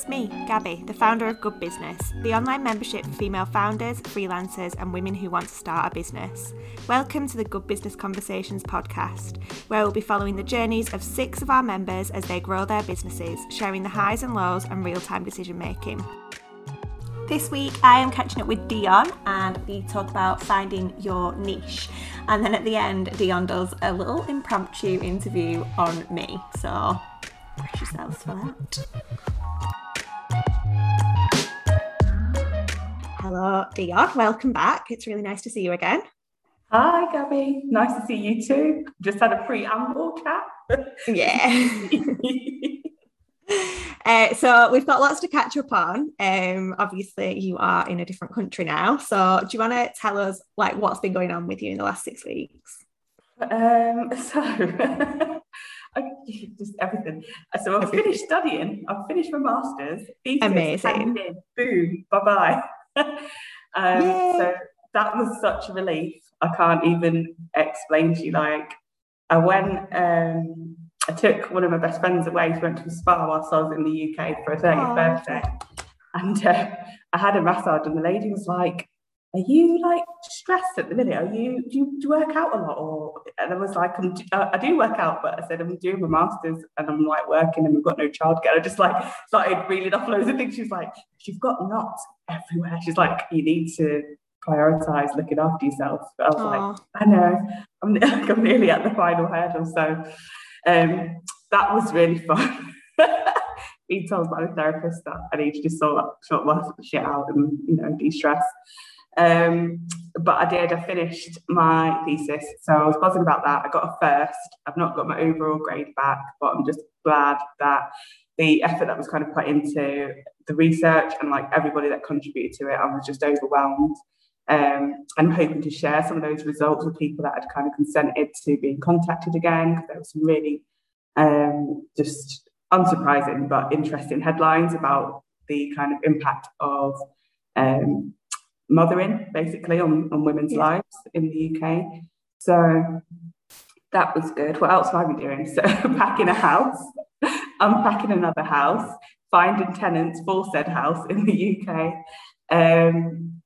It's me, Gabby, the founder of Good Business, the online membership for female founders, freelancers, and women who want to start a business. Welcome to the Good Business Conversations podcast, where we'll be following the journeys of six of our members as they grow their businesses, sharing the highs and lows and real time decision making. This week, I am catching up with Dion and we talk about finding your niche. And then at the end, Dion does a little impromptu interview on me. So brace yourselves for that. Hello, Dion. Welcome back. It's really nice to see you again. Hi, Gabby. Nice to see you too. Just had a preamble chat. Yeah. Uh, so we've got lots to catch up on. Um, obviously, you are in a different country now. So do you want to tell us like what's been going on with you in the last six weeks? Um, so just everything. So I've finished studying. I've finished my masters. Thesis, Amazing. boom. Bye bye. um, so that was such a relief. I can't even explain to you. Like I went. Um, I took one of my best friends away. We went to a spa whilst I was in the UK for a 30th oh, birthday. And uh, I had a massage, and the lady was like, Are you like stressed at the minute? Are you do, you do you work out a lot? Or and I was like, I'm, I do work out, but I said I'm doing my masters and I'm like working and we've got no childcare. I just like started reeling off loads of things. She's like, You've got knots everywhere. She's like, You need to prioritize looking after yourself. But I was Aww. like, I know, I'm, like, I'm nearly at the final hurdle. So um, that was really fun. Being told by the therapist that I need to just sort, sort my shit out and you know de-stress. Um, but I did. I finished my thesis, so I was buzzing about that. I got a first. I've not got my overall grade back, but I'm just glad that the effort that was kind of put into the research and like everybody that contributed to it, I was just overwhelmed. Um, I'm hoping to share some of those results with people that had kind of consented to being contacted again because there were some really um, just unsurprising but interesting headlines about the kind of impact of um, mothering basically on, on women's yeah. lives in the UK. So that was good. What else have I been doing? So packing a house, unpacking another house, finding tenants for said house in the UK. Um,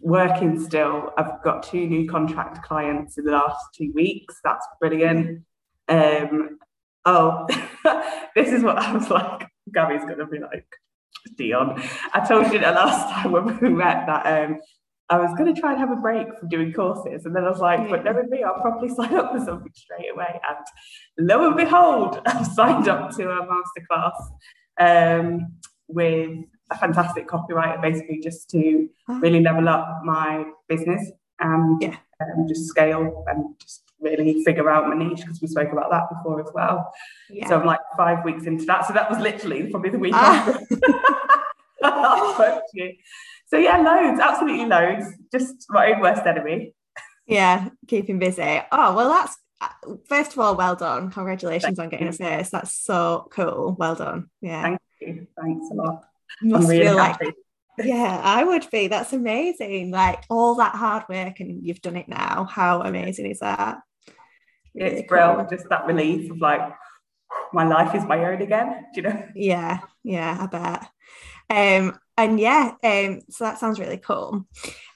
working still. I've got two new contract clients in the last two weeks. That's brilliant. Um, oh, this is what I was like. Gabby's going to be like, Dion. I told you that last time when we met that um, I was going to try and have a break from doing courses. And then I was like, but never me, I'll probably sign up for something straight away. And lo and behold, I've signed up to a masterclass um, with a fantastic copywriter basically just to really level up my business and yeah. um, just scale and just really figure out my niche because we spoke about that before as well. Yeah. So I'm like five weeks into that. So that was literally probably the week ah. after. so yeah, loads, absolutely loads. Just my own worst enemy. Yeah, keeping busy. Oh well, that's first of all, well done. Congratulations Thank on getting you. a first. That's so cool. Well done. Yeah. Thank you. Thanks a lot must really feel happy. like yeah i would be that's amazing like all that hard work and you've done it now how amazing is that it's brilliant just that relief of like my life is my own again do you know? Yeah yeah i bet. Um and yeah um so that sounds really cool.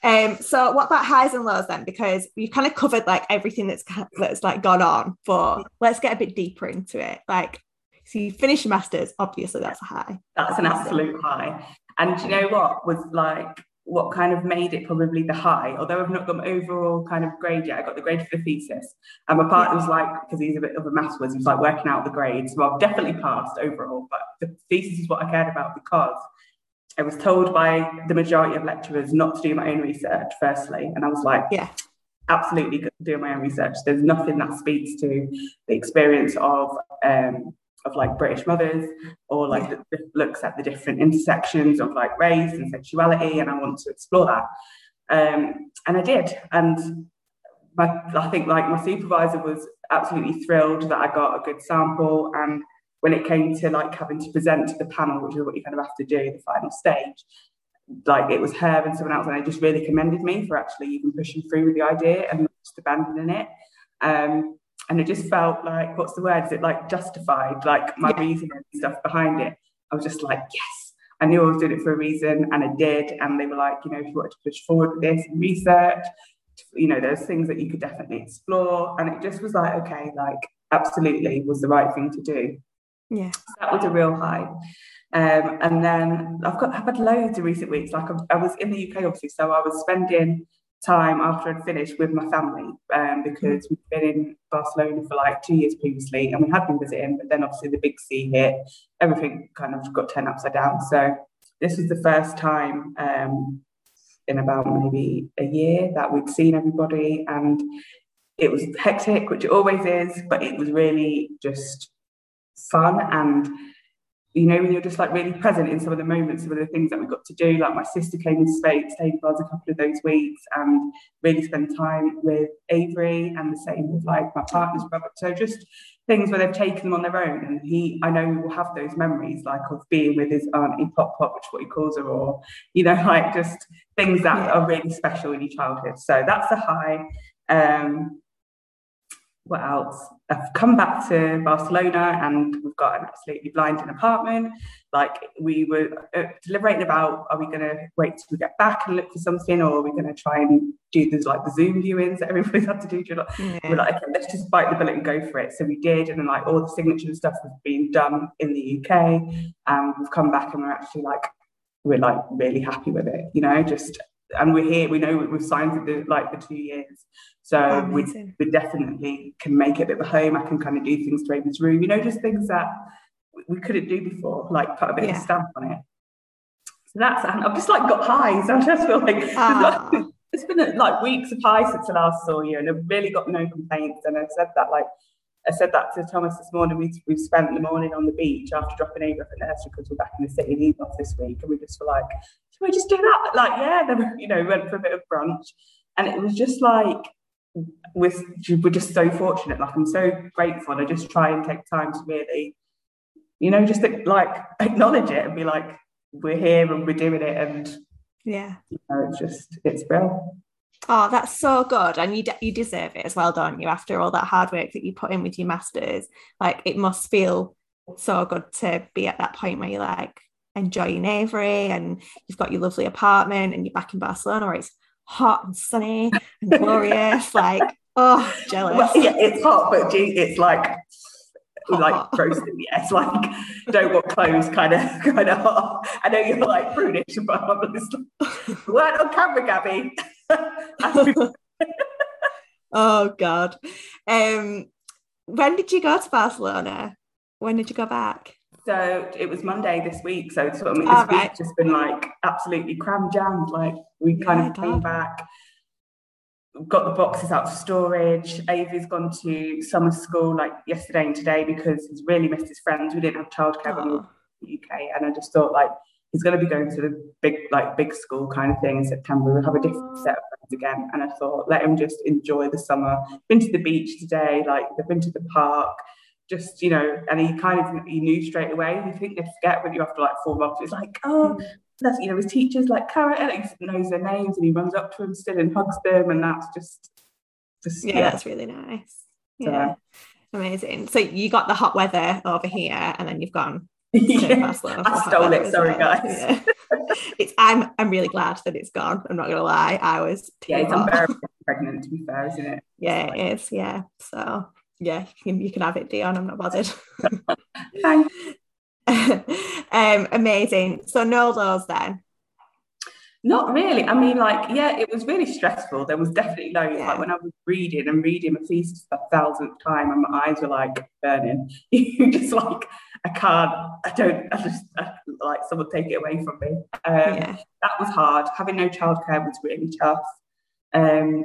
Um so what about highs and lows then? Because you've kind of covered like everything that's that's like gone on but let's get a bit deeper into it. Like so you finish your masters, obviously that's a high. That's an absolute high. And you know what? Was like what kind of made it probably the high, although I've not got my overall kind of grade yet. I got the grade for the thesis. And my partner was like, because he's a bit of a maths whiz, he was like working out the grades. Well, I've definitely passed overall, but the thesis is what I cared about because I was told by the majority of lecturers not to do my own research, firstly. And I was like, yeah, absolutely doing my own research. There's nothing that speaks to the experience of um, of like British mothers or like yeah. the, looks at the different intersections of like race and sexuality and I want to explore that. Um, and I did. And my, I think like my supervisor was absolutely thrilled that I got a good sample. And when it came to like having to present to the panel which is what you kind of have to do the final stage like it was her and someone else and they just really commended me for actually even pushing through with the idea and just abandoning it. Um, and it just felt like what's the word is it like justified like my yeah. reasoning and stuff behind it I was just like, yes, I knew I was doing it for a reason and I did. And they were like, you know, if you wanted to push forward with this and research, you know, there's things that you could definitely explore. And it just was like, okay, like absolutely was the right thing to do. Yeah. So that was a real high. Um, and then I've got I've had loads of recent weeks. Like I, I was in the UK obviously, so I was spending time after I'd finished with my family um, because we'd been in Barcelona for like two years previously and we had been visiting, but then obviously the big C hit, everything kind of got turned upside down. So this was the first time um, in about maybe a year that we'd seen everybody and it was hectic, which it always is, but it was really just fun and you know, when you're just like really present in some of the moments, some of the things that we got to do. Like my sister came and stayed, stayed with us a couple of those weeks and really spent time with Avery and the same with like my partner's brother. So just things where they've taken them on their own. And he, I know, will have those memories like of being with his auntie Pop Pop, which is what he calls her, or, you know, like just things that yeah. are really special in your childhood. So that's a high. Um, what else? I've come back to Barcelona and we've got an absolutely blinding apartment. Like we were uh, deliberating about, are we going to wait till we get back and look for something, or are we going to try and do those like the Zoom viewings that everybody's had to do? Yeah. We're like, okay, let's just bite the bullet and go for it. So we did, and then like all the signature stuff has been done in the UK, and we've come back and we're actually like, we're like really happy with it. You know, just and we're here. We know we've signed for the like the two years. So oh, we, we definitely can make it a bit of a home. I can kind of do things to Amy's room, you know, just things that we couldn't do before, like put a bit yeah. of a stamp on it. So that's, and I've just like got highs. I just feel like, ah. it's been like weeks of highs since I last saw you, and I've really got no complaints. And I've said that, like, I said that to Thomas this morning. We, we've spent the morning on the beach after dropping Ava at the nursery because we're back in the city leave off this week. And we just were like, should we just do that? Like, yeah. Then, you know, went for a bit of brunch. And it was just like, we're, we're just so fortunate. Like I'm so grateful. I just try and take time to really, you know, just like acknowledge it and be like, we're here and we're doing it. And yeah, you know, it's just it's brilliant. Oh, that's so good, and you de- you deserve it as well, don't you? After all that hard work that you put in with your masters, like it must feel so good to be at that point where you're like enjoying Avery, and you've got your lovely apartment, and you're back in Barcelona, where it's hot and sunny and glorious. like, oh, jealous. Well, yeah, it's hot, but gee, it's like hot, like roasting. Yes, like don't want clothes, kind of, kind of hot. I know you're like prudish, but I'm just like, weren't on camera, Gabby. oh God. Um, when did you go to Barcelona? When did you go back? So it was Monday this week. So sort of, I mean, this right. week's just been like absolutely cram jammed. Like we kind yeah, of came back, got the boxes out for storage. Avery's gone to summer school like yesterday and today because he's really missed his friends. We didn't have childcare in the UK, and I just thought like he's going to be going to the big like big school kind of thing in September. We'll have a different set of friends again, and I thought let him just enjoy the summer. Been to the beach today, like they've been to the park just you know, and he kind of he knew straight away. You think they forget when you have to like four months. It's like, oh, hmm. that's you know, his teachers like Cara, and he knows their names, and he runs up to them still and hugs them, and that's just, just yeah, yeah. that's really nice. Yeah, so, amazing. So you got the hot weather over here, and then you've gone. Yeah, I stole it. Sorry, well. guys. Yeah. it's I'm I'm really glad that it's gone. I'm not gonna lie. I was yeah, it's unbearably pregnant to be fair, isn't it? Yeah, it is. Yeah. So yeah, you can, you can have it, Dion. I'm not bothered. Thanks. um, amazing. So no those then. Not really. I mean, like, yeah, it was really stressful. There was definitely loads. Yeah. Like when I was reading and reading a feast for the thousandth time, and my eyes were like burning. you just like, I can't. I don't. I just I, like someone take it away from me. Um, yeah. That was hard. Having no childcare was really tough. Um,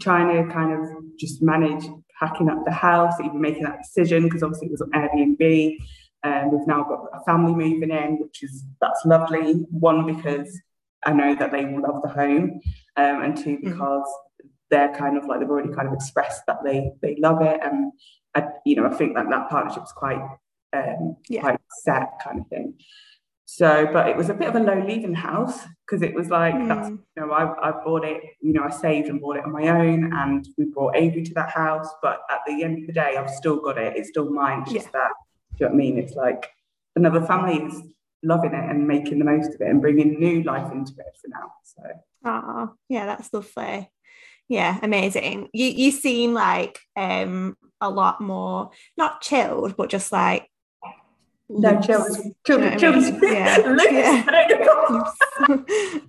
trying to kind of just manage packing up the house, even making that decision because obviously it was on Airbnb. And um, we've now got a family moving in, which is that's lovely. One because I know that they will love the home, um, and two mm-hmm. because mm-hmm. they're kind of like they've already kind of expressed that they they love it, and I, you know I think that that partnership is quite um, yeah. quite set kind of thing. So, but it was a bit of a low leaving house because it was like mm. that's you know I, I bought it you know I saved and bought it on my own and we brought Avery to that house. But at the end of the day, I've still got it. It's still mine. It's just that. Do you know what I mean? It's like another family is loving it and making the most of it and bringing new life into it for now. So, oh, yeah, that's lovely. Yeah, amazing. You you seem like um a lot more not chilled, but just like no, chilled, chilled. Yeah, yeah.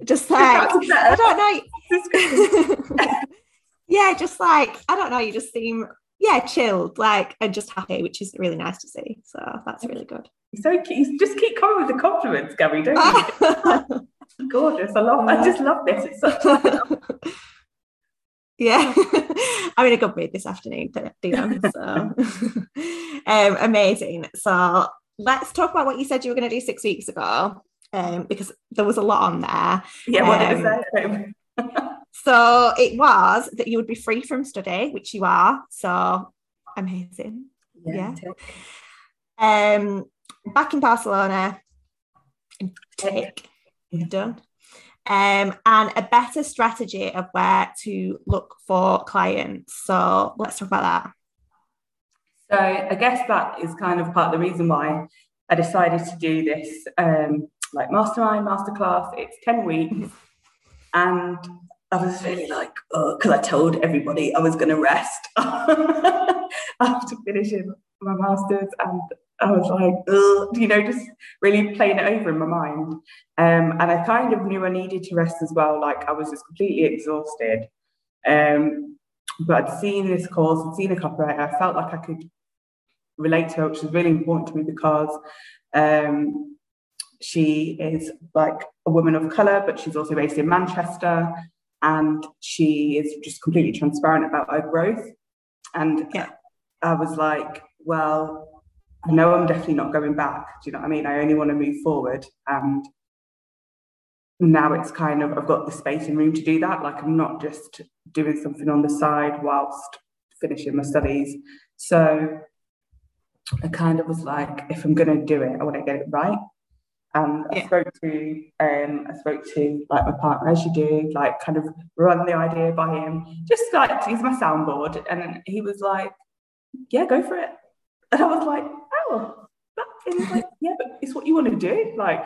just like I don't know. yeah, just like I don't know. You just seem yeah chilled, like and just happy, which is really nice to see. So that's really good. So just keep coming with the compliments, Gabby, don't you? Gorgeous. I love. I just love this. It's such. yeah, I'm in a good mood this afternoon. So um, amazing. So let's talk about what you said you were going to do six weeks ago, um, because there was a lot on there. Yeah, what um, so it was that you would be free from study, which you are. So amazing. Yeah. yeah. Um, back in Barcelona, tick, yeah. done. Um, and a better strategy of where to look for clients. So let's talk about that. So I guess that is kind of part of the reason why I decided to do this um, like mastermind, masterclass. It's 10 weeks. And I was really like, because I told everybody I was going to rest after finishing my master's. And I was like, you know, just really playing it over in my mind. Um, and I kind of knew I needed to rest as well. Like I was just completely exhausted. Um, but I'd seen this course, I'd seen a copywriter, I felt like I could relate to her, which was really important to me because um, she is like a woman of colour, but she's also based in Manchester and she is just completely transparent about her growth. And yeah. I was like, well, I know I'm definitely not going back. Do you know what I mean? I only want to move forward. And now it's kind of, I've got the space and room to do that. Like, I'm not just doing something on the side whilst finishing my studies. So I kind of was like, if I'm going to do it, I want to get it right. And yeah. I spoke to, um, I spoke to like my partner, as you do, like kind of run the idea by him, just like he's my soundboard, and he was like, "Yeah, go for it." And I was like, "Oh," and he's like, "Yeah, but it's what you want to do, like,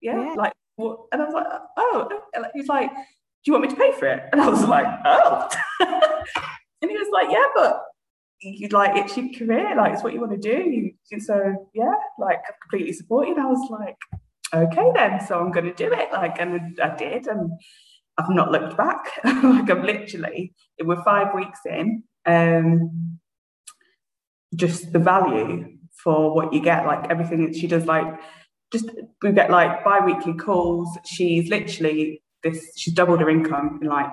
yeah, yeah. like what?" And I was like, "Oh," and he's like, "Do you want me to pay for it?" And I was like, "Oh," and he was like, "Yeah, but you'd like it's your career, like it's what you want to do. You, so yeah, like completely support you. And I was like, okay then, so I'm gonna do it. Like and I did and I've not looked back. like I'm literally we're five weeks in. Um just the value for what you get, like everything that she does, like just we get like bi-weekly calls. She's literally this she's doubled her income in like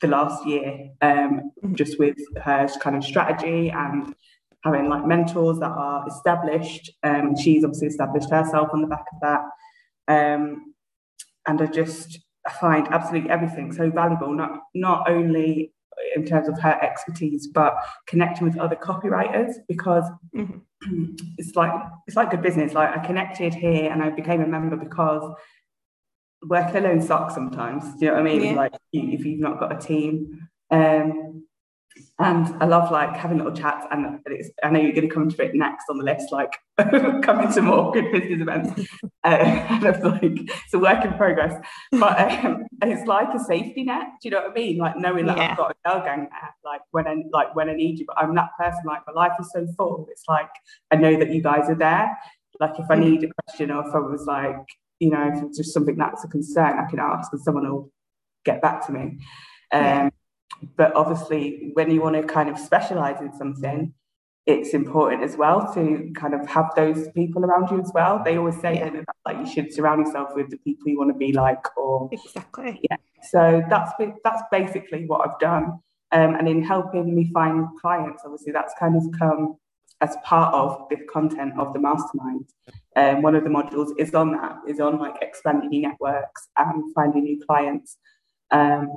the last year, um, mm-hmm. just with her kind of strategy and having like mentors that are established. Um, she's obviously established herself on the back of that. Um, and I just find absolutely everything so valuable, not not only in terms of her expertise, but connecting with other copywriters because mm-hmm. it's like it's like good business. Like I connected here and I became a member because working alone sucks sometimes. Do you know what I mean? Yeah. Like if you've not got a team. Um, and I love like having little chats. And I know you're going to come to it next on the list, like coming to more good business events. uh, like it's a work in progress, but um, it's like a safety net. Do you know what I mean? Like knowing that yeah. I've got a girl gang there, like when I like when I need you. But I'm that person. Like my life is so full. It's like I know that you guys are there. Like if I mm. need a question or if I was like you know, if it's just something that's a concern, I can ask and someone will get back to me. Um, yeah. But obviously, when you want to kind of specialize in something, it's important as well to kind of have those people around you as well. They always say yeah. that like you should surround yourself with the people you want to be like, or exactly. Yeah. So that's that's basically what I've done. Um, and in helping me find clients, obviously that's kind of come as part of the content of the mastermind. Um, one of the modules is on that, is on like expanding your networks and finding new clients. Um,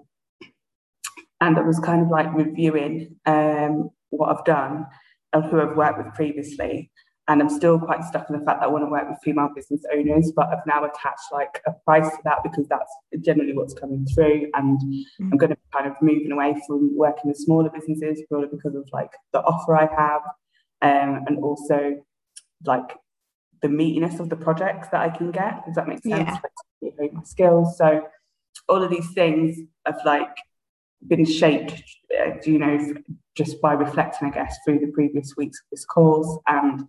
and I was kind of like reviewing um, what I've done and who I've worked with previously. And I'm still quite stuck in the fact that I want to work with female business owners, but I've now attached like a price to that because that's generally what's coming through. And mm-hmm. I'm going to be kind of moving away from working with smaller businesses purely because of like the offer I have um, and also like the meatiness of the projects that I can get. Does that make sense? Yeah. Like, my skills. So all of these things have like been shaped, uh, you know, just by reflecting, I guess, through the previous weeks of this course. And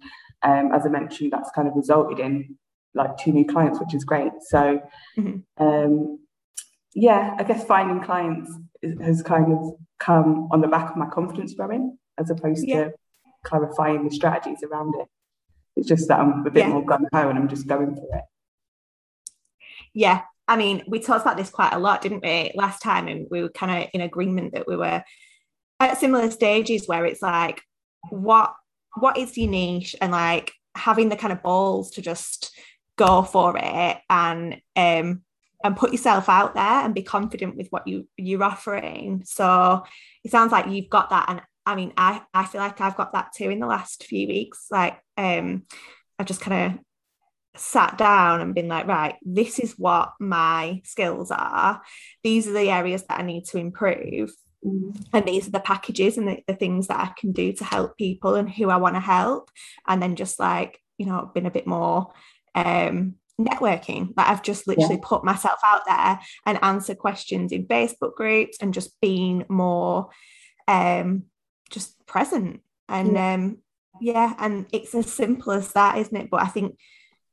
um, as I mentioned, that's kind of resulted in like two new clients, which is great. So, mm-hmm. um, yeah, I guess finding clients has kind of come on the back of my confidence growing, as opposed yeah. to clarifying the strategies around it. It's just that I'm a bit yeah. more gun ho and I'm just going for it. Yeah, I mean, we talked about this quite a lot, didn't we, last time? And we were kind of in agreement that we were at similar stages where it's like, what what is your niche and like having the kind of balls to just go for it and um and put yourself out there and be confident with what you you're offering so it sounds like you've got that and i mean i i feel like i've got that too in the last few weeks like um i've just kind of sat down and been like, right, this is what my skills are. These are the areas that I need to improve. Mm. And these are the packages and the, the, things that I can do to help people and who I want to help. And then just like, you know, been a bit more um, networking. Like I've just literally yeah. put myself out there and answer questions in Facebook groups and just being more um, just present. And yeah. um, yeah, and it's as simple as that, isn't it? But I think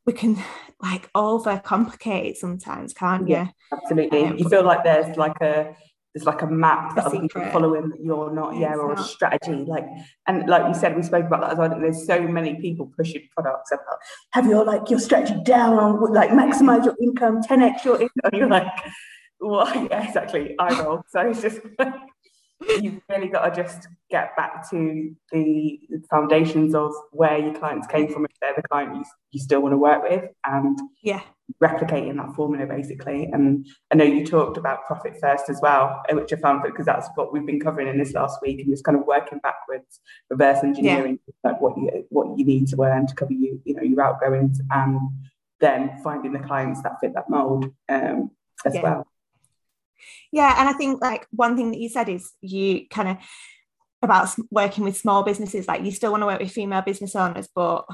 we can like overcomplicate it sometimes, can't you? Absolutely. Um, you feel like there's like a there's like a map that other people following that you're not, yeah, or not. a strategy. Like, and like you said, we spoke about that as well. There's so many people pushing products about have your like your strategy down on like maximize your income, 10x your income. And you're like, well, yeah, exactly. I roll. So it's just you've really got to just get back to the foundations of where your clients came from if they're the client you, you still want to work with and yeah replicating that formula basically and i know you talked about profit first as well which i found because that's what we've been covering in this last week and just kind of working backwards reverse engineering yeah. like what you what you need to earn to cover you you know your outgoings and then finding the clients that fit that mold um, as yeah. well yeah, and I think like one thing that you said is you kind of about working with small businesses, like you still want to work with female business owners, but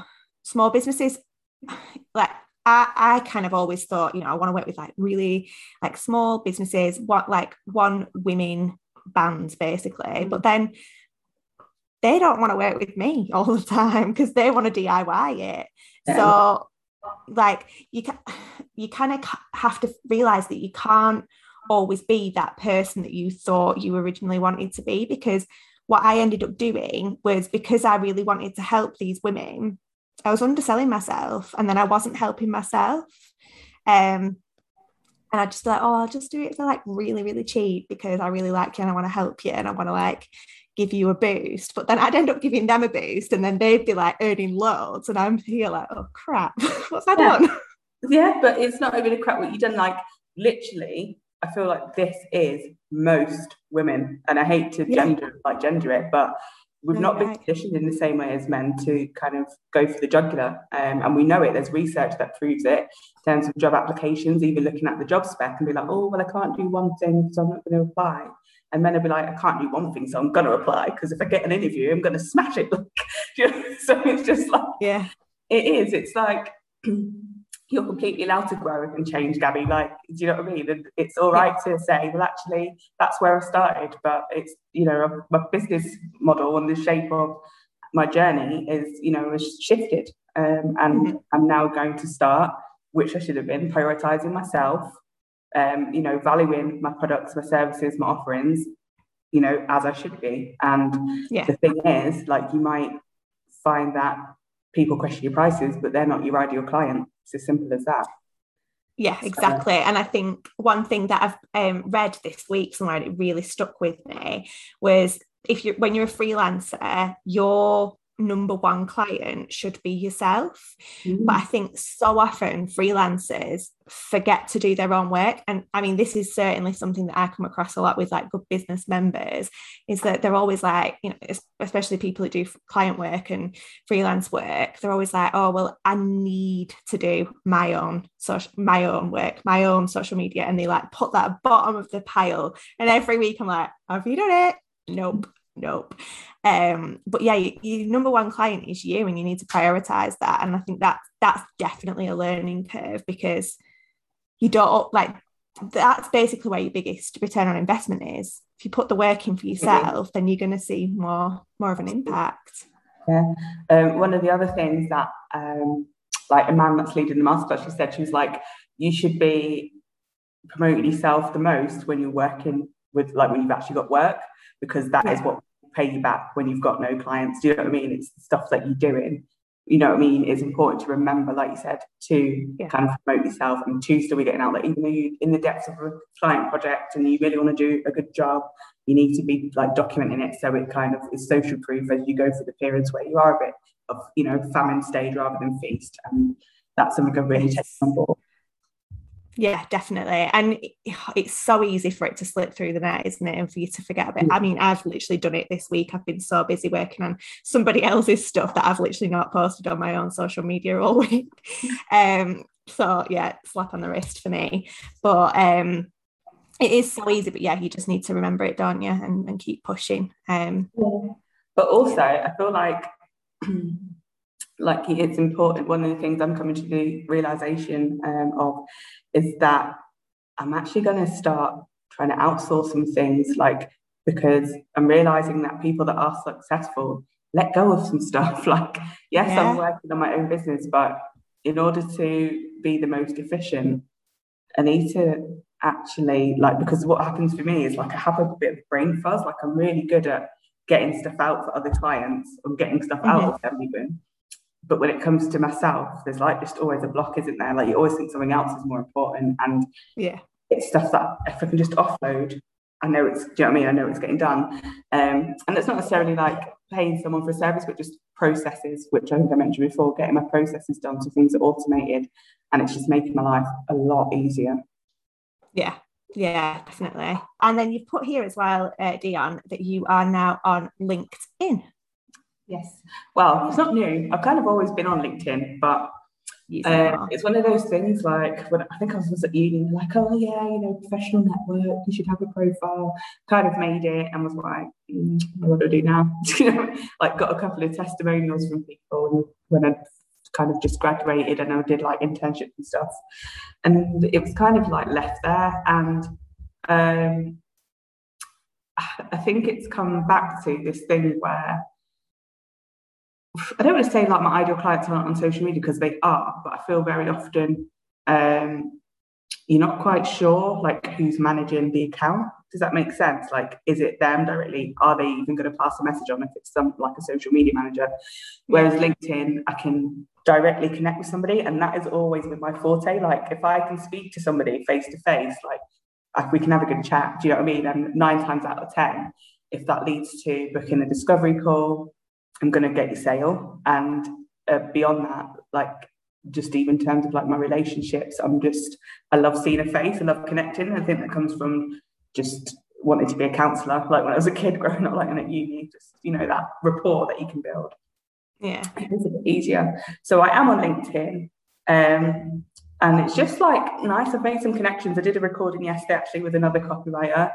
small businesses, like I, I kind of always thought, you know, I want to work with like really like small businesses, what like one women bands basically, mm-hmm. but then they don't want to work with me all the time because they want to DIY it. Yeah. So like you can you kind of have to realize that you can't always be that person that you thought you originally wanted to be because what I ended up doing was because I really wanted to help these women, I was underselling myself and then I wasn't helping myself. Um, and I just like, oh, I'll just do it for like really, really cheap because I really like you and I want to help you and I want to like give you a boost. But then I'd end up giving them a boost and then they'd be like earning loads. And I'm here like, oh crap, what's I yeah. done? Yeah, but it's not even a crap what you've done. Like literally, I feel like this is most women, and I hate to yeah. gender like gender it, but we've not been conditioned in the same way as men to kind of go for the jugular. Um, and we know it. There's research that proves it in terms of job applications, even looking at the job spec and be like, oh, well, I can't do one thing, so I'm not going to apply. And men will be like, I can't do one thing, so I'm going to apply because if I get an interview, I'm going to smash it. so it's just like, yeah, it is. It's like, you're completely allowed to grow and change, Gabby. Like, do you know what I mean? It's all right to say, well, actually, that's where I started, but it's, you know, my business model and the shape of my journey is, you know, has shifted. Um, and mm-hmm. I'm now going to start, which I should have been, prioritizing myself, um, you know, valuing my products, my services, my offerings, you know, as I should be. And yeah. the thing is, like, you might find that people question your prices, but they're not your ideal client. It's as simple as that. Yeah, exactly. And I think one thing that I've um, read this week somewhere and it really stuck with me was if you when you're a freelancer, your number one client should be yourself. Mm. But I think so often freelancers forget to do their own work. And I mean, this is certainly something that I come across a lot with like good business members is that they're always like, you know, especially people who do client work and freelance work, they're always like, oh, well, I need to do my own social, my own work, my own social media. And they like put that bottom of the pile. And every week I'm like, have you done it? Nope nope Um, but yeah, your number one client is you, and you need to prioritize that. And I think that that's definitely a learning curve because you don't like that's basically where your biggest return on investment is. If you put the work in for yourself, then you're going to see more more of an impact. Yeah. Um, one of the other things that um, like a man that's leading the masterclass, she said she was like, you should be promoting yourself the most when you're working with like when you've actually got work because that yeah. is what pay you back when you've got no clients. Do you know what I mean? It's the stuff that you're doing. You know what I mean? It's important to remember, like you said, to yeah. kind of promote yourself and to still be getting out there, even though you're in the depths of a client project and you really want to do a good job, you need to be like documenting it so it kind of is social proof as you go through the periods where you are a bit of, you know, famine stage rather than feast. And that's something I've really taken on board. Yeah, definitely. And it's so easy for it to slip through the net, isn't it? And for you to forget a bit. I mean, I've literally done it this week. I've been so busy working on somebody else's stuff that I've literally not posted on my own social media all week. Um, so yeah, slap on the wrist for me. But um it is so easy, but yeah, you just need to remember it, don't you? And, and keep pushing. Um yeah. but also I feel like like it's important. One of the things I'm coming to the realization um, of is that I'm actually going to start trying to outsource some things, like because I'm realizing that people that are successful let go of some stuff. Like, yes, yeah. I'm working on my own business, but in order to be the most efficient, I need to actually like because what happens for me is like I have a bit of brain fuzz. Like I'm really good at getting stuff out for other clients or getting stuff mm-hmm. out of them even but when it comes to myself, there's like just always a block, isn't there? Like you always think something else is more important. And yeah, it's stuff that if I can just offload, I know it's, do you know what I mean? I know it's getting done. Um, and it's not necessarily like paying someone for a service, but just processes, which I think I mentioned before, getting my processes done so things are automated and it's just making my life a lot easier. Yeah, yeah, definitely. And then you've put here as well, uh, Dion, that you are now on LinkedIn. Yes. Well, it's not new. I've kind of always been on LinkedIn, but uh, it's one of those things like when I think I was at uni, like, oh yeah, you know, professional network, you should have a profile. Kind of made it and was like, mm, what do I do now? you know, like got a couple of testimonials from people when I kind of just graduated and I did like internships and stuff, and it was kind of like left there. And um, I think it's come back to this thing where I don't want to say like my ideal clients aren't on social media because they are, but I feel very often um, you're not quite sure like who's managing the account. Does that make sense? Like, is it them directly? Are they even going to pass a message on if it's some like a social media manager? Whereas LinkedIn, I can directly connect with somebody, and that is always with my forte. Like, if I can speak to somebody face to face, like we can have a good chat. Do you know what I mean? And nine times out of ten, if that leads to booking a discovery call, I'm going to get your sale. And uh, beyond that, like just even in terms of like my relationships, I'm just, I love seeing a face. I love connecting. I think that comes from just wanting to be a counsellor. Like when I was a kid growing up, like in at uni, just, you know, that rapport that you can build. Yeah. It's a bit easier. So I am on LinkedIn. Um, and it's just like nice. I've made some connections. I did a recording yesterday actually with another copywriter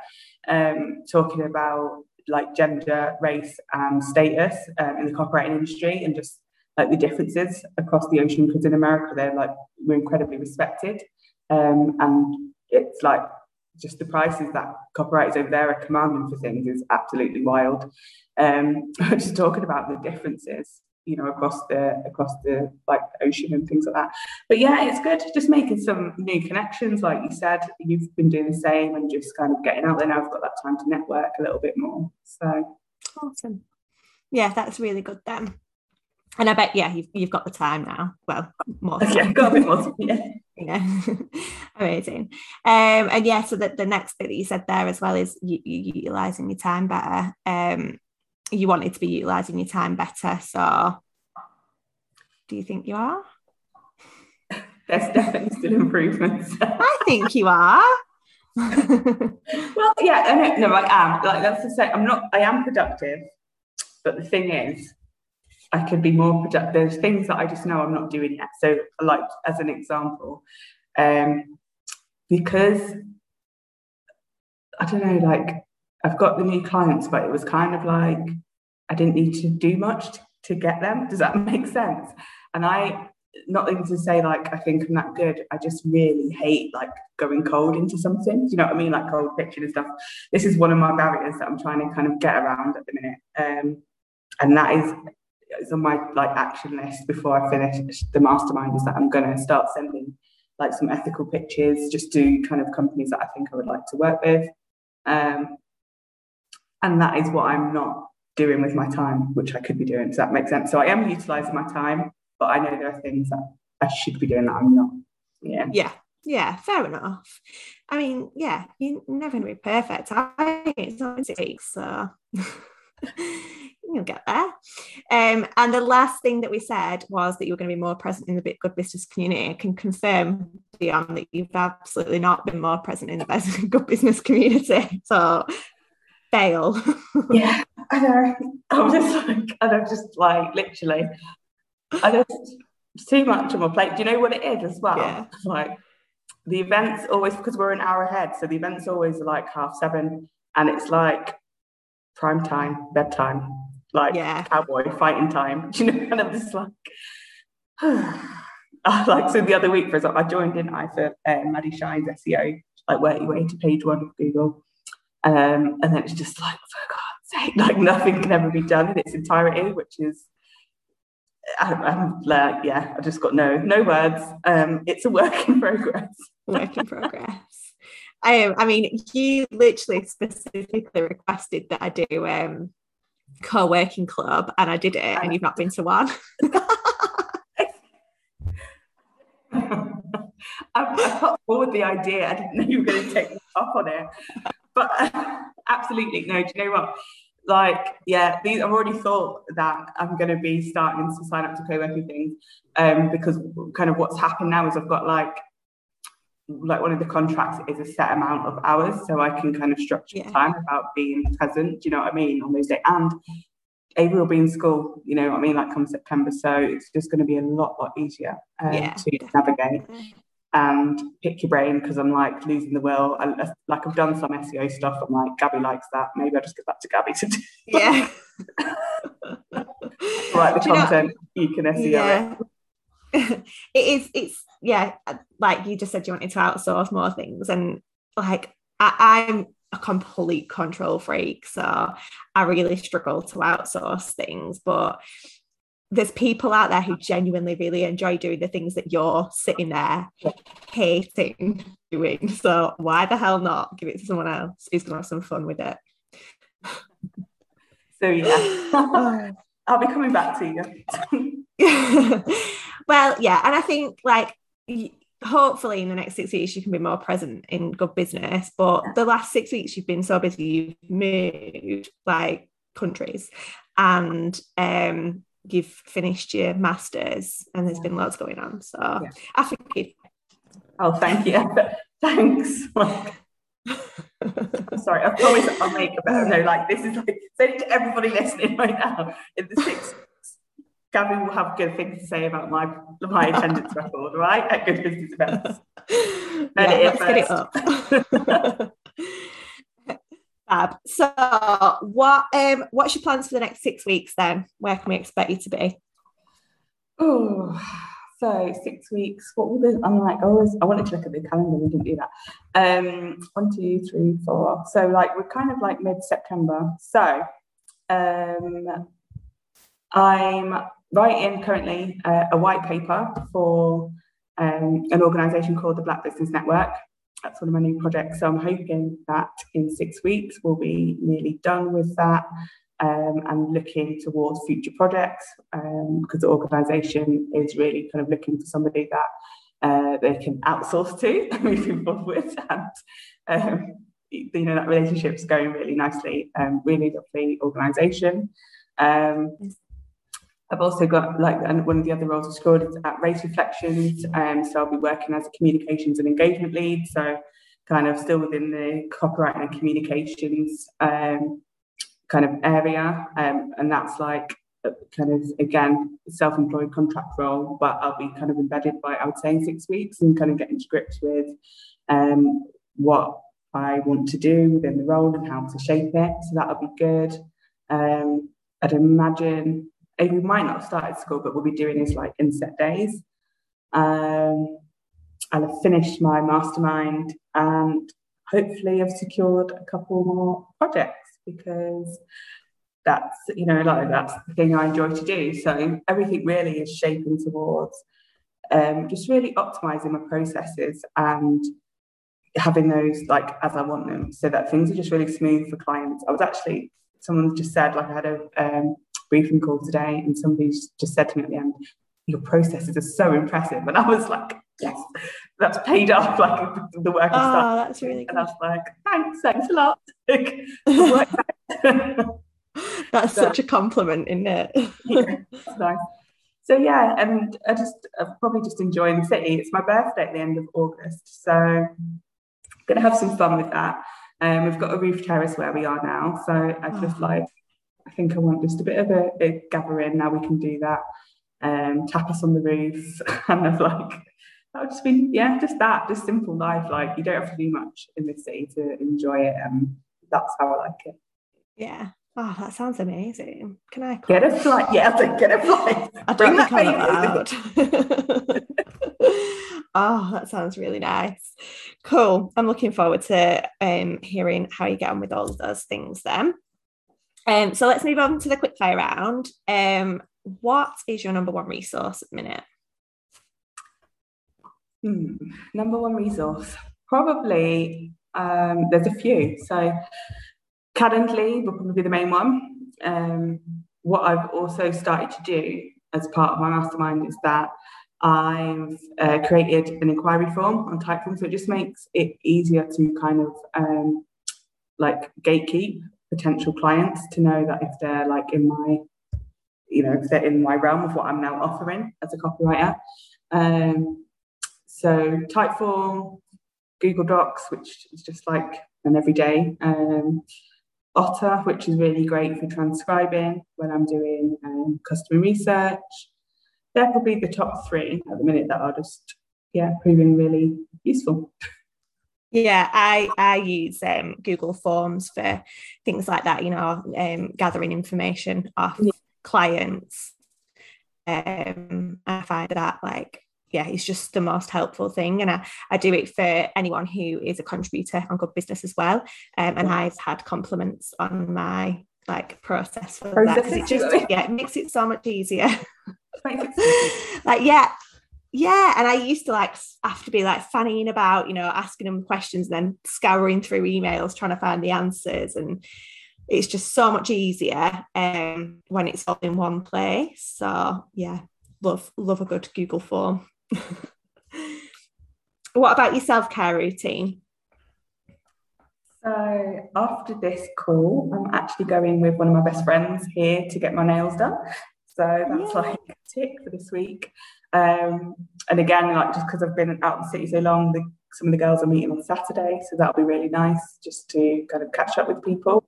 um, talking about like gender, race, and status um, in the copywriting industry, and just like the differences across the ocean. Because in America, they're like we're incredibly respected, um, and it's like just the prices that copywriters over there are commanding for things is absolutely wild. Um, just talking about the differences you know across the across the like ocean and things like that but yeah it's good just making some new connections like you said you've been doing the same and just kind of getting out there now i've got that time to network a little bit more so awesome yeah that's really good then and I bet, yeah, you've, you've got the time now. Well, more. Time. Yeah, got a bit more. Time, yeah. yeah. Amazing. Um, and yeah, so the, the next bit that you said there as well is you, you utilizing your time better. Um, you wanted to be utilizing your time better. So, do you think you are? There's definitely still improvements. I think you are. well, yeah, I know, no, I am. Like that's to say, I'm not. I am productive, but the thing is, I could be more productive. There's things that I just know I'm not doing yet. So, like as an example, um, because I don't know, like I've got the new clients, but it was kind of like I didn't need to do much to, to get them. Does that make sense? And I not even to say like I think I'm that good. I just really hate like going cold into something. Do you know what I mean? Like cold pitching and stuff. This is one of my barriers that I'm trying to kind of get around at the minute. Um, and that is is on my like action list before I finish the mastermind is that I'm gonna start sending like some ethical pitches just to kind of companies that I think I would like to work with. Um, and that is what I'm not doing with my time, which I could be doing. Does that make sense? So I am utilizing my time but I know there are things that I should be doing that I'm not. Yeah. Yeah. Yeah, fair enough. I mean, yeah, you're never going to be perfect. I it's not six, so you'll get there. Um, and the last thing that we said was that you were going to be more present in the Good Business community. I can confirm, Dion, that you've absolutely not been more present in the Good Business community. So fail. yeah, I know. I'm just like, and I'm just like, literally, I just too much on my plate. Do you know what it is as well? Yeah. Like the events always because we're an hour ahead, so the events always are like half seven, and it's like prime time, bedtime, like yeah. cowboy fighting time. Do you know? And I'm just like, like so the other week, for example, I joined in I for um, Maddie Shine's SEO, like where you way to page one of Google, um, and then it's just like for God's sake, like nothing can ever be done in its entirety, which is I, am like, yeah, I just got no no words. Um, it's a work in progress. work in progress. Um, I mean, you literally specifically requested that I do um co-working club, and I did it, and you've not been to one. I, I put forward the idea. I didn't know you were going to take me up on it, but absolutely no. Do you know what? like yeah these i've already thought that i'm going to be starting to sign up to co-working things um because kind of what's happened now is i've got like like one of the contracts is a set amount of hours so i can kind of structure yeah. time about being present do you know what i mean on those days and Avery will be in school, you know what I mean, like come September. So it's just going to be a lot, lot easier um, yeah, to definitely. navigate and pick your brain because I'm like losing the will. I, like I've done some SEO stuff. I'm like, Gabby likes that. Maybe I'll just get that to Gabby to do. Yeah. Write the content. Know, you can SEO yeah. it. it is. It's yeah. Like you just said, you wanted to outsource more things, and like I, I'm a complete control freak, so I really struggle to outsource things, but there's people out there who genuinely really enjoy doing the things that you're sitting there hating doing. So why the hell not give it to someone else who's gonna have some fun with it? So yeah, I'll be coming back to you. well, yeah, and I think like hopefully in the next six weeks you can be more present in good business. But the last six weeks you've been so busy, you've moved like countries, and um you've finished your masters and there's been loads going on. So yeah. I think Oh, thank you. Thanks. sorry, I promise I'll make a better. No, like this is like saying to everybody listening right now in the six Gabby will have good things to say about my my attendance record, right? At good business events. Yeah, let's get it up. Fab. So, what um, what's your plans for the next six weeks then? Where can we expect you to be? Oh, so six weeks. What will this? I'm like, oh, I wanted to look at the calendar. We didn't do that. Um, one, two, three, four. So, like, we're kind of like mid September. So, um, I'm writing currently uh, a white paper for um, an organisation called the Black Business Network that's one of my new projects. So I'm hoping that in six weeks we'll be nearly done with that um, and looking towards future projects um, because the organisation is really kind of looking for somebody that uh, they can outsource to moving forward. And um, you know that relationship's going really nicely. Um, really lovely organisation. Um, I've also got like one of the other roles I scored is at Race Reflections, um, so I'll be working as a communications and engagement lead. So kind of still within the copyright and communications um, kind of area, um, and that's like kind of again self-employed contract role, but I'll be kind of embedded by I would say six weeks and kind of getting to grips with um, what I want to do within the role and how to shape it. So that'll be good. Um, I'd imagine we might not have started school, but we'll be doing is like inset days. Um, I'll have finished my mastermind and hopefully I've secured a couple more projects because that's you know like that's the thing I enjoy to do. So everything really is shaping towards um, just really optimizing my processes and having those like as I want them, so that things are just really smooth for clients. I was actually someone just said like I had a um, briefing call today, and somebody just said to me at the end, "Your processes are so impressive," and I was like, "Yes, that's paid off." Like the work. Oh, that's really good. And I was like, "Thanks, thanks a lot." that's so, such a compliment, isn't it? yeah, nice. So yeah, and I just I'm probably just enjoying the city. It's my birthday at the end of August, so I'm gonna have some fun with that. Um, we've got a roof terrace where we are now, so I just oh. like I think I want just a bit of a, a gathering. Now we can do that. Um, tapas on the roof, and I've like that would just been yeah, just that, just simple life. Like you don't have to do much in the city to enjoy it, and that's how I like it. Yeah, Oh, that sounds amazing. Can I get a flight? Yeah, I get a flight. I Bring that baby. oh, that sounds really nice. Cool. I'm looking forward to um, hearing how you get on with all of those things then. Um, so let's move on to the quickfire round. Um, what is your number one resource at the minute? Hmm, number one resource. Probably um, there's a few. So Calendly will probably be the main one. Um, what I've also started to do as part of my mastermind is that I've uh, created an inquiry form on Typeform, so it just makes it easier to kind of um, like gatekeep potential clients to know that if they're like in my, you know, if they're in my realm of what I'm now offering as a copywriter. Um, so Typeform, Google Docs, which is just like an everyday. Um, Otter, which is really great for transcribing when I'm doing um, customer research. They're probably the top three at the minute that are just, yeah, proving really useful. Yeah, I I use um, Google Forms for things like that. You know, um, gathering information off yeah. clients. Um, I find that like yeah, it's just the most helpful thing. And I, I do it for anyone who is a contributor on Good Business as well. Um, and I've had compliments on my like process for that it just yeah, it makes it so much easier. like yeah, yeah. And I used to like have to be like fanning about, you know, asking them questions, then scouring through emails trying to find the answers. And it's just so much easier um, when it's all in one place. So yeah, love love a good Google form. what about your self care routine? So after this call, I'm actually going with one of my best friends here to get my nails done. So that's yeah. like a tick for this week. Um, and again, like just because I've been out in the city so long, the, some of the girls are meeting on Saturday, so that'll be really nice just to kind of catch up with people.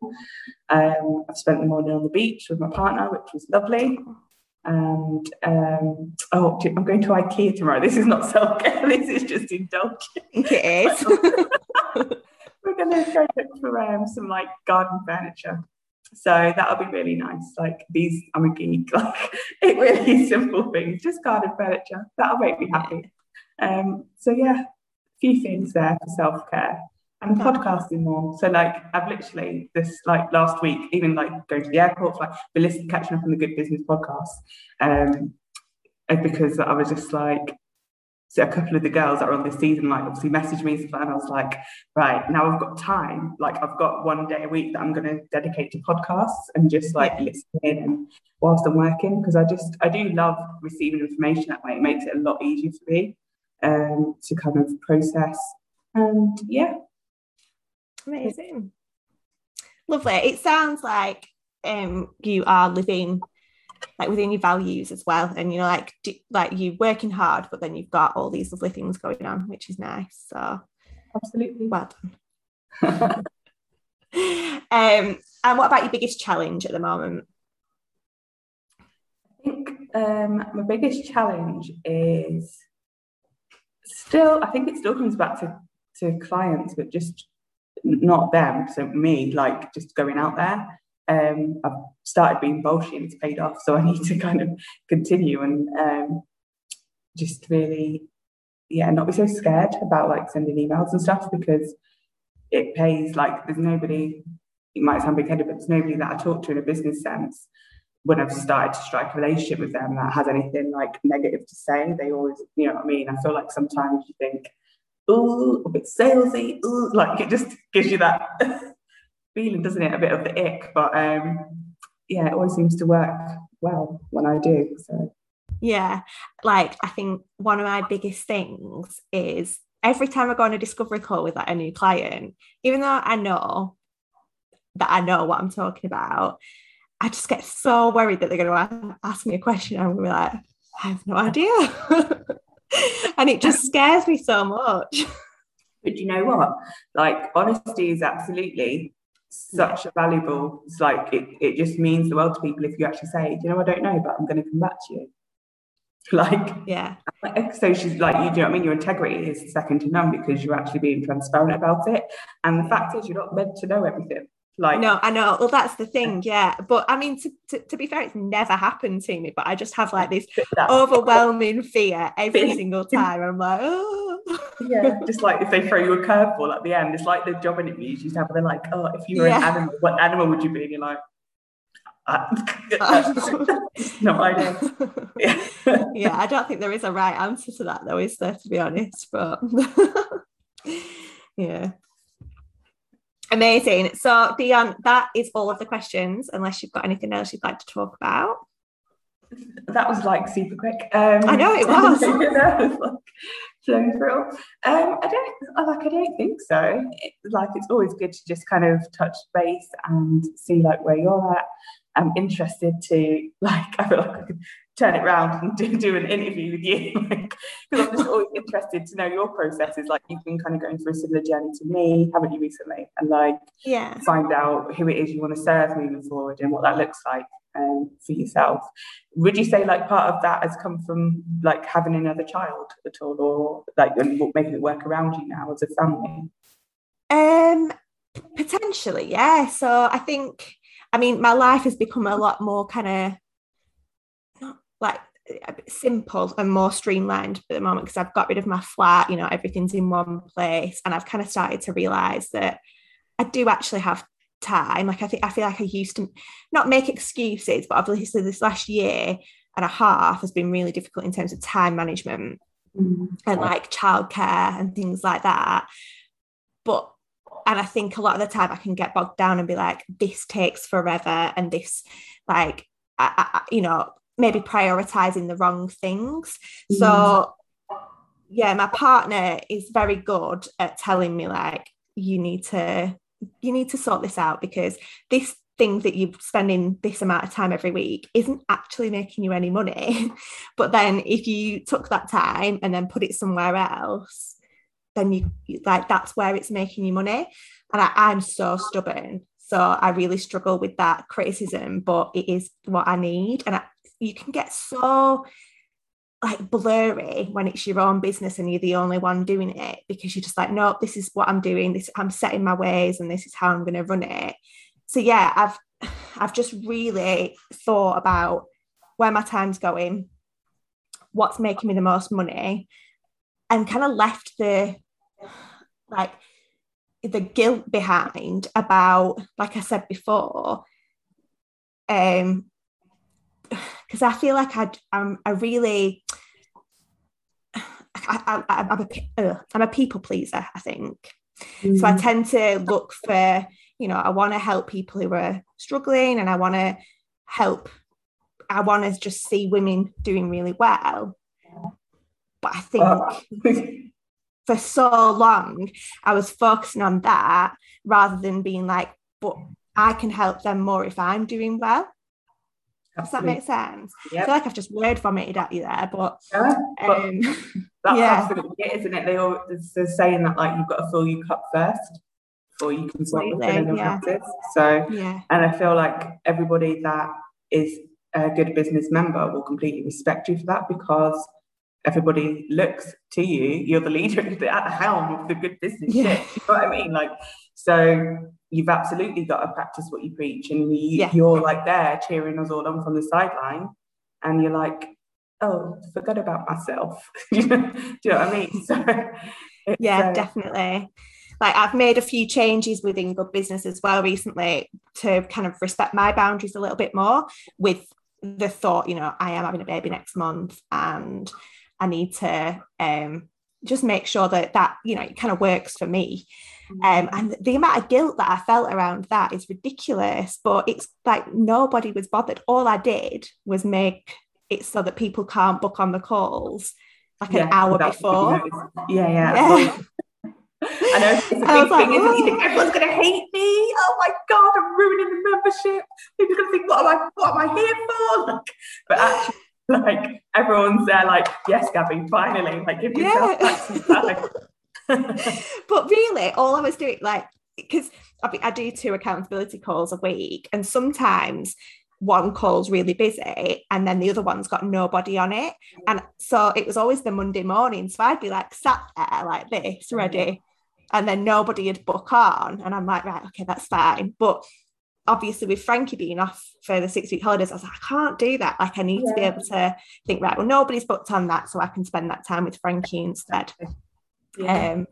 Um, I've spent the morning on the beach with my partner, which was lovely. And um, oh, I'm going to IKEA tomorrow. This is not self care. This is just indulgence. It is. We're going to go look for um, some like garden furniture. So that'll be really nice. Like these, I'm a geek. Like it really simple things, just garden furniture. That'll make me happy. Um, so yeah, a few things there for self care and podcasting more. So like I've literally this like last week, even like going to the airport, like been listening, catching up on the Good Business podcast, um, because I was just like. So a couple of the girls that are on this season, like obviously messaged me and I was like, right, now I've got time. Like I've got one day a week that I'm going to dedicate to podcasts and just like listening and whilst I'm working because I just I do love receiving information that way. It makes it a lot easier for me um, to kind of process. And yeah, Amazing. Lovely. It sounds like um, you are living like within your values as well. And you know like do, like you working hard but then you've got all these lovely things going on which is nice. So absolutely. well done. Um and what about your biggest challenge at the moment? I think um my biggest challenge is still i think it still comes back to to clients but just not them, so me, like just going out there. Um, I've started being bolshy and it's paid off. So I need to kind of continue and um, just really, yeah, not be so scared about like sending emails and stuff because it pays. Like there's nobody. It might sound big-headed, but there's nobody that I talk to in a business sense when I've started to strike a relationship with them that has anything like negative to say. They always, you know what I mean. I feel like sometimes you think, ooh, a bit salesy, ooh, like it just gives you that feeling, doesn't it? A bit of the ick, but um, yeah, it always seems to work well when I do. So yeah, like I think one of my biggest things is every time I go on a discovery call with like a new client, even though I know that I know what I'm talking about, I just get so worried that they're going to ask me a question. And I'm going to be like, I have no idea. and it just scares me so much. But you know what? Like, honesty is absolutely such a valuable, it's like, it, it just means the world to people if you actually say, you know, I don't know, but I'm going to come back to you. Like, yeah. So she's like, you know what I mean? Your integrity is second to none because you're actually being transparent about it. And the fact is, you're not meant to know everything. Like, no, I know. Well, that's the thing, yeah. But I mean, to, to, to be fair, it's never happened to me. But I just have like this overwhelming fear every single time. I'm like, oh. Yeah, just like if they throw you a curveball at the end, it's like the job interviews you have. They're like, oh, if you were yeah. an animal, what animal would you be? And you're like, uh, no idea. Yeah. yeah, I don't think there is a right answer to that, though, is there? To be honest, but yeah. Amazing. So, Dion, that is all of the questions, unless you've got anything else you'd like to talk about. That was like super quick. Um, I know it was. like flowing through. Um, I don't like. I don't think so. It, like, it's always good to just kind of touch base and see like where you're at. I'm interested to like. I feel like I could turn it around and do, do an interview with you because I'm just always interested to know your processes. Like you've been kind of going through a similar journey to me, haven't you, recently? And like, yeah, find out who it is you want to serve moving forward and what that looks like um, for yourself. Would you say like part of that has come from like having another child at all, or like making it work around you now as a family? Um, potentially, yeah. So I think, I mean, my life has become a lot more kind of like simple and more streamlined at the moment because I've got rid of my flat, you know, everything's in one place. And I've kind of started to realize that I do actually have time. Like I think I feel like I used to not make excuses, but obviously this last year and a half has been really difficult in terms of time management mm-hmm. and like childcare and things like that. But and I think a lot of the time I can get bogged down and be like, this takes forever, and this, like, I, I, you know, maybe prioritizing the wrong things. Mm. So yeah, my partner is very good at telling me like you need to you need to sort this out because this thing that you're spending this amount of time every week isn't actually making you any money. but then if you took that time and then put it somewhere else, then you like that's where it's making you money. And I, I'm so stubborn. So I really struggle with that criticism, but it is what I need. And I, you can get so like blurry when it's your own business and you're the only one doing it because you're just like, no, this is what I'm doing. This I'm setting my ways and this is how I'm going to run it. So yeah, I've I've just really thought about where my time's going, what's making me the most money, and kind of left the like the guilt behind about, like I said before, um, because I feel like I, I'm a really, I, am a, I'm a people pleaser, I think. Mm. So I mm. tend to look for, you know, I want to help people who are struggling and I want to help, I want to just see women doing really well. But I think uh. for so long, I was focusing on that rather than being like, but I can help them more if I'm doing well. Does that make sense? Yep. I feel like I've just word vomited at you there, but, yeah, but um, that's yeah. absolutely it, isn't it? They all they're saying that like you've got to fill your cup first before you can start filling yeah. So yeah. and I feel like everybody that is a good business member will completely respect you for that because everybody looks to you. You're the leader at the helm of the good business yeah. shit. You know what I mean? Like so you've absolutely got to practice what you preach, and you, yeah. you're like there cheering us all on from the sideline, and you're like, oh, forgot about myself. Do you know what I mean? So, yeah, uh, definitely. Like I've made a few changes within good business as well recently to kind of respect my boundaries a little bit more with the thought, you know, I am having a baby next month and I need to um, just make sure that that, you know, it kind of works for me. Um, mm. and the amount of guilt that I felt around that is ridiculous, but it's like nobody was bothered. All I did was make it so that people can't book on the calls like yeah, an hour before. Yeah, yeah. yeah. I know it's a big like, thing, isn't it? You think everyone's going to hate me. Oh my god, I'm ruining the membership. People are going to think, what am I? What am I here for? Like, but actually, like everyone's there, like, yes, Gabby, finally, like, give yourself yeah. back some time. but really, all I was doing, like, because I, I do two accountability calls a week, and sometimes one call's really busy and then the other one's got nobody on it. Mm. And so it was always the Monday morning. So I'd be like sat there like this, mm. ready. And then nobody would book on. And I'm like, right, okay, that's fine. But obviously with Frankie being off for the six week holidays, I was like, I can't do that. Like I need yeah. to be able to think, right, well, nobody's booked on that. So I can spend that time with Frankie instead. Yeah. Um,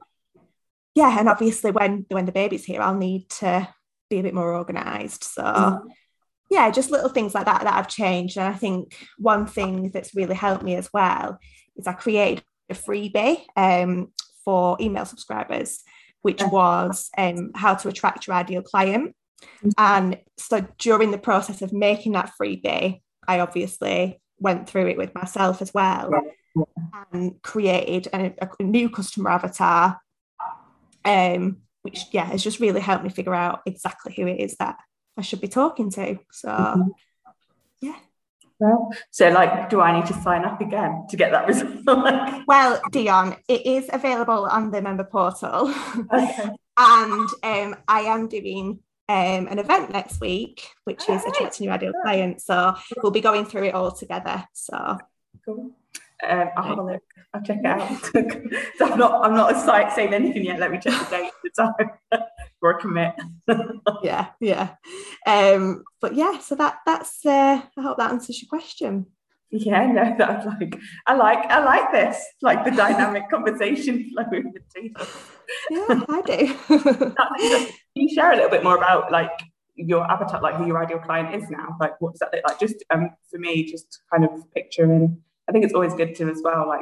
yeah, and obviously when when the baby's here, I'll need to be a bit more organized. So mm yeah, just little things like that that I've changed. And I think one thing that's really helped me as well is I created a freebie um, for email subscribers, which was um, how to attract your ideal client. Mm-hmm. And so during the process of making that freebie, I obviously went through it with myself as well and created a, a new customer avatar, um, which yeah has just really helped me figure out exactly who it is that I should be talking to. So, mm-hmm. yeah. Well, so like, do I need to sign up again to get that result? well, Dion, it is available on the member portal. Okay. and um, I am doing um, an event next week, which is attracting your ideal client. So we'll be going through it all together. So cool. Um, I'll have a look. I'll check it out. so I'm not I'm not saying anything yet. Let me check the date the time or a commit. yeah, yeah. Um, but yeah, so that that's uh, I hope that answers your question. Yeah, no, that's like I like I like this, like the dynamic conversation flow with the two. Yeah, I do. Can you share a little bit more about like your appetite, like who your ideal client is now? Like what's that look like? Just um for me, just kind of picturing I think it's always good to as well, like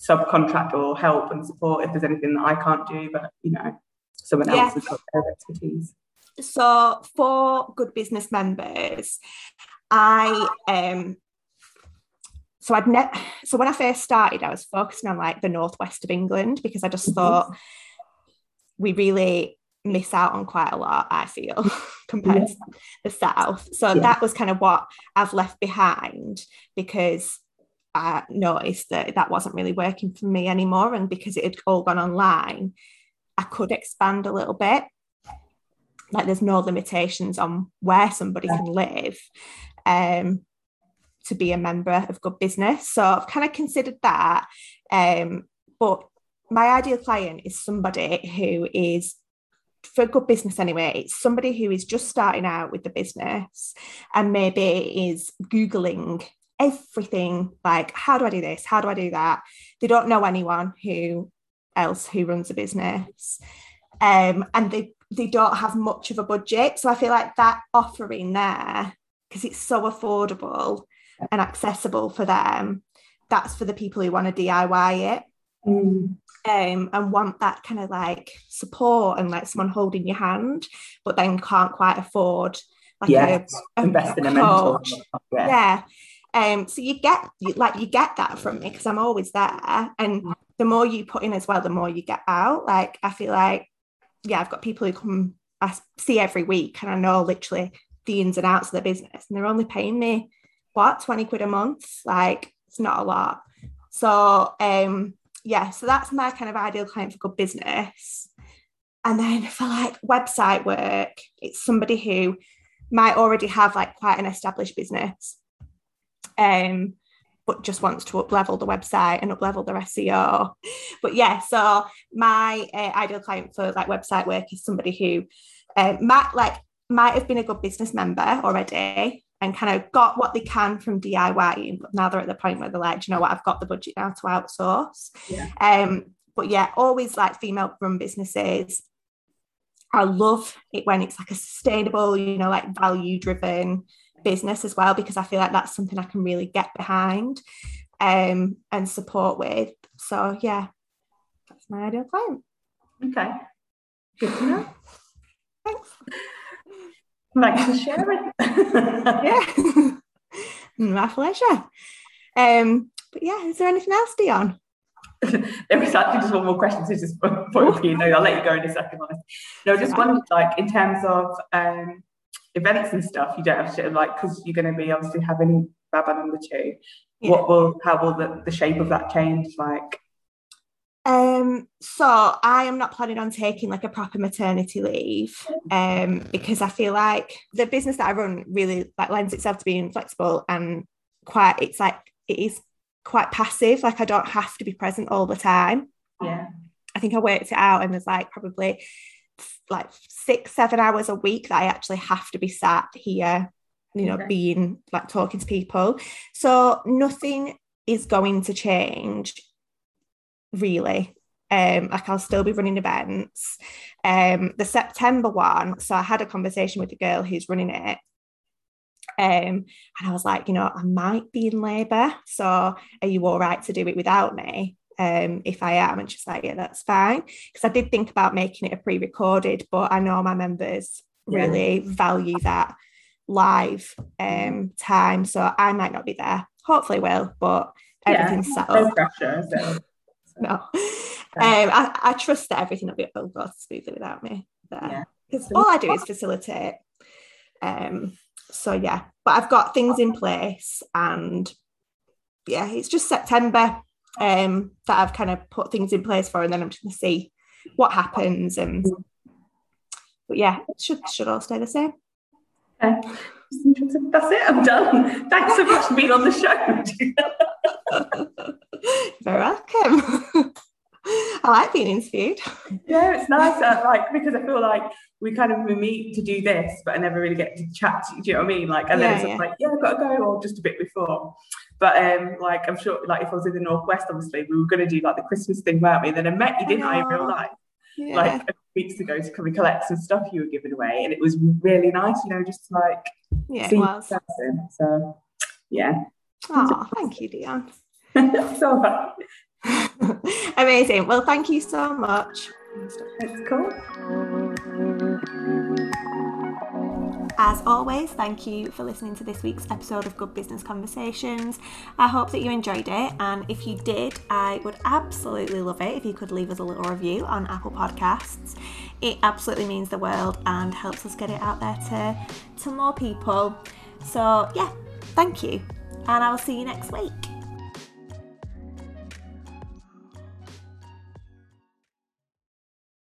subcontract or help and support if there's anything that I can't do, but you know, someone else yeah. has got their expertise. So for good business members, I um so I'd ne- so when I first started, I was focusing on like the northwest of England because I just mm-hmm. thought we really miss out on quite a lot, I feel, compared yeah. to the south. So yeah. that was kind of what I've left behind because I noticed that that wasn't really working for me anymore. And because it had all gone online, I could expand a little bit. Like there's no limitations on where somebody can live um, to be a member of good business. So I've kind of considered that. Um, but my ideal client is somebody who is for good business anyway, it's somebody who is just starting out with the business and maybe is Googling everything like how do I do this? How do I do that? They don't know anyone who else who runs a business. Um, and they they don't have much of a budget. So I feel like that offering there, because it's so affordable and accessible for them, that's for the people who want to DIY it. Mm. Um, and want that kind of like support and like someone holding your hand, but then can't quite afford like yeah, a, a, invest in a mentor. Yeah. yeah. Um, so you get you, like you get that from me because I'm always there, and mm. the more you put in as well, the more you get out. Like I feel like, yeah, I've got people who come I see every week, and I know literally the ins and outs of the business, and they're only paying me what twenty quid a month. Like it's not a lot. So um, yeah, so that's my kind of ideal client for good business. And then for like website work, it's somebody who might already have like quite an established business um, but just wants to up level the website and up level their SEO. But yeah, so my uh, ideal client for like website work is somebody who um, might like might have been a good business member already and kind of got what they can from DIY, but now they're at the point where they're like, you know what, I've got the budget now to outsource. Yeah. Um, but yeah, always like female run businesses. I love it when it's like a sustainable, you know, like value driven business as well, because I feel like that's something I can really get behind um, and support with. So yeah, that's my ideal client. Okay. Good to know. Thanks. Thanks for sharing. yeah. my pleasure. Um, but yeah, is there anything else, Dion? there was actually just one more question, so just for you know, I'll let you go in a second on it. No, just one like in terms of um, events and stuff, you don't have to like because you're going to be obviously having Baba number two. Yeah. What will how will the, the shape of that change? Like, um, so I am not planning on taking like a proper maternity leave, um, because I feel like the business that I run really like lends itself to being flexible and quite. It's like it is quite passive. Like I don't have to be present all the time. Yeah. I think I worked it out and there's like probably like six, seven hours a week that I actually have to be sat here, you know, okay. being like talking to people. So nothing is going to change really. Um, like I'll still be running events. Um, the September one, so I had a conversation with the girl who's running it, um, and I was like, you know, I might be in labour. So are you all right to do it without me? Um, if I am. And she's like, yeah, that's fine. Because I did think about making it a pre recorded, but I know my members really yeah. value that live um, time. So I might not be there. Hopefully, will, but everything's yeah, set up. No pressure. So. no. Um, I, I trust that everything will, be, will go smoothly without me there. Because yeah. all I do is facilitate. Um, so yeah, but I've got things in place and yeah, it's just September um, that I've kind of put things in place for, and then I'm just gonna see what happens. And but yeah, it should should all stay the same. Okay. That's it. I'm done. Thanks so much for being on the show. Very welcome. I like being interviewed. Yeah, it's nice. Uh, like because I feel like we kind of meet to do this, but I never really get to chat. To, do you know what I mean? Like, and then yeah, it's yeah. like, yeah, I've got to go, or just a bit before. But um, like I'm sure, like if I was in the northwest, obviously we were going to do like the Christmas thing, weren't we? And then I met you, didn't I, in real life? Yeah. Like a weeks ago to come and collect some stuff you were giving away, and it was really nice, you know, just to, like yeah, see person. So yeah. Oh, thank you, Dion. It's all right. Amazing. Well, thank you so much. It's cool. As always, thank you for listening to this week's episode of Good Business Conversations. I hope that you enjoyed it, and if you did, I would absolutely love it if you could leave us a little review on Apple Podcasts. It absolutely means the world and helps us get it out there to, to more people. So, yeah, thank you, and I will see you next week.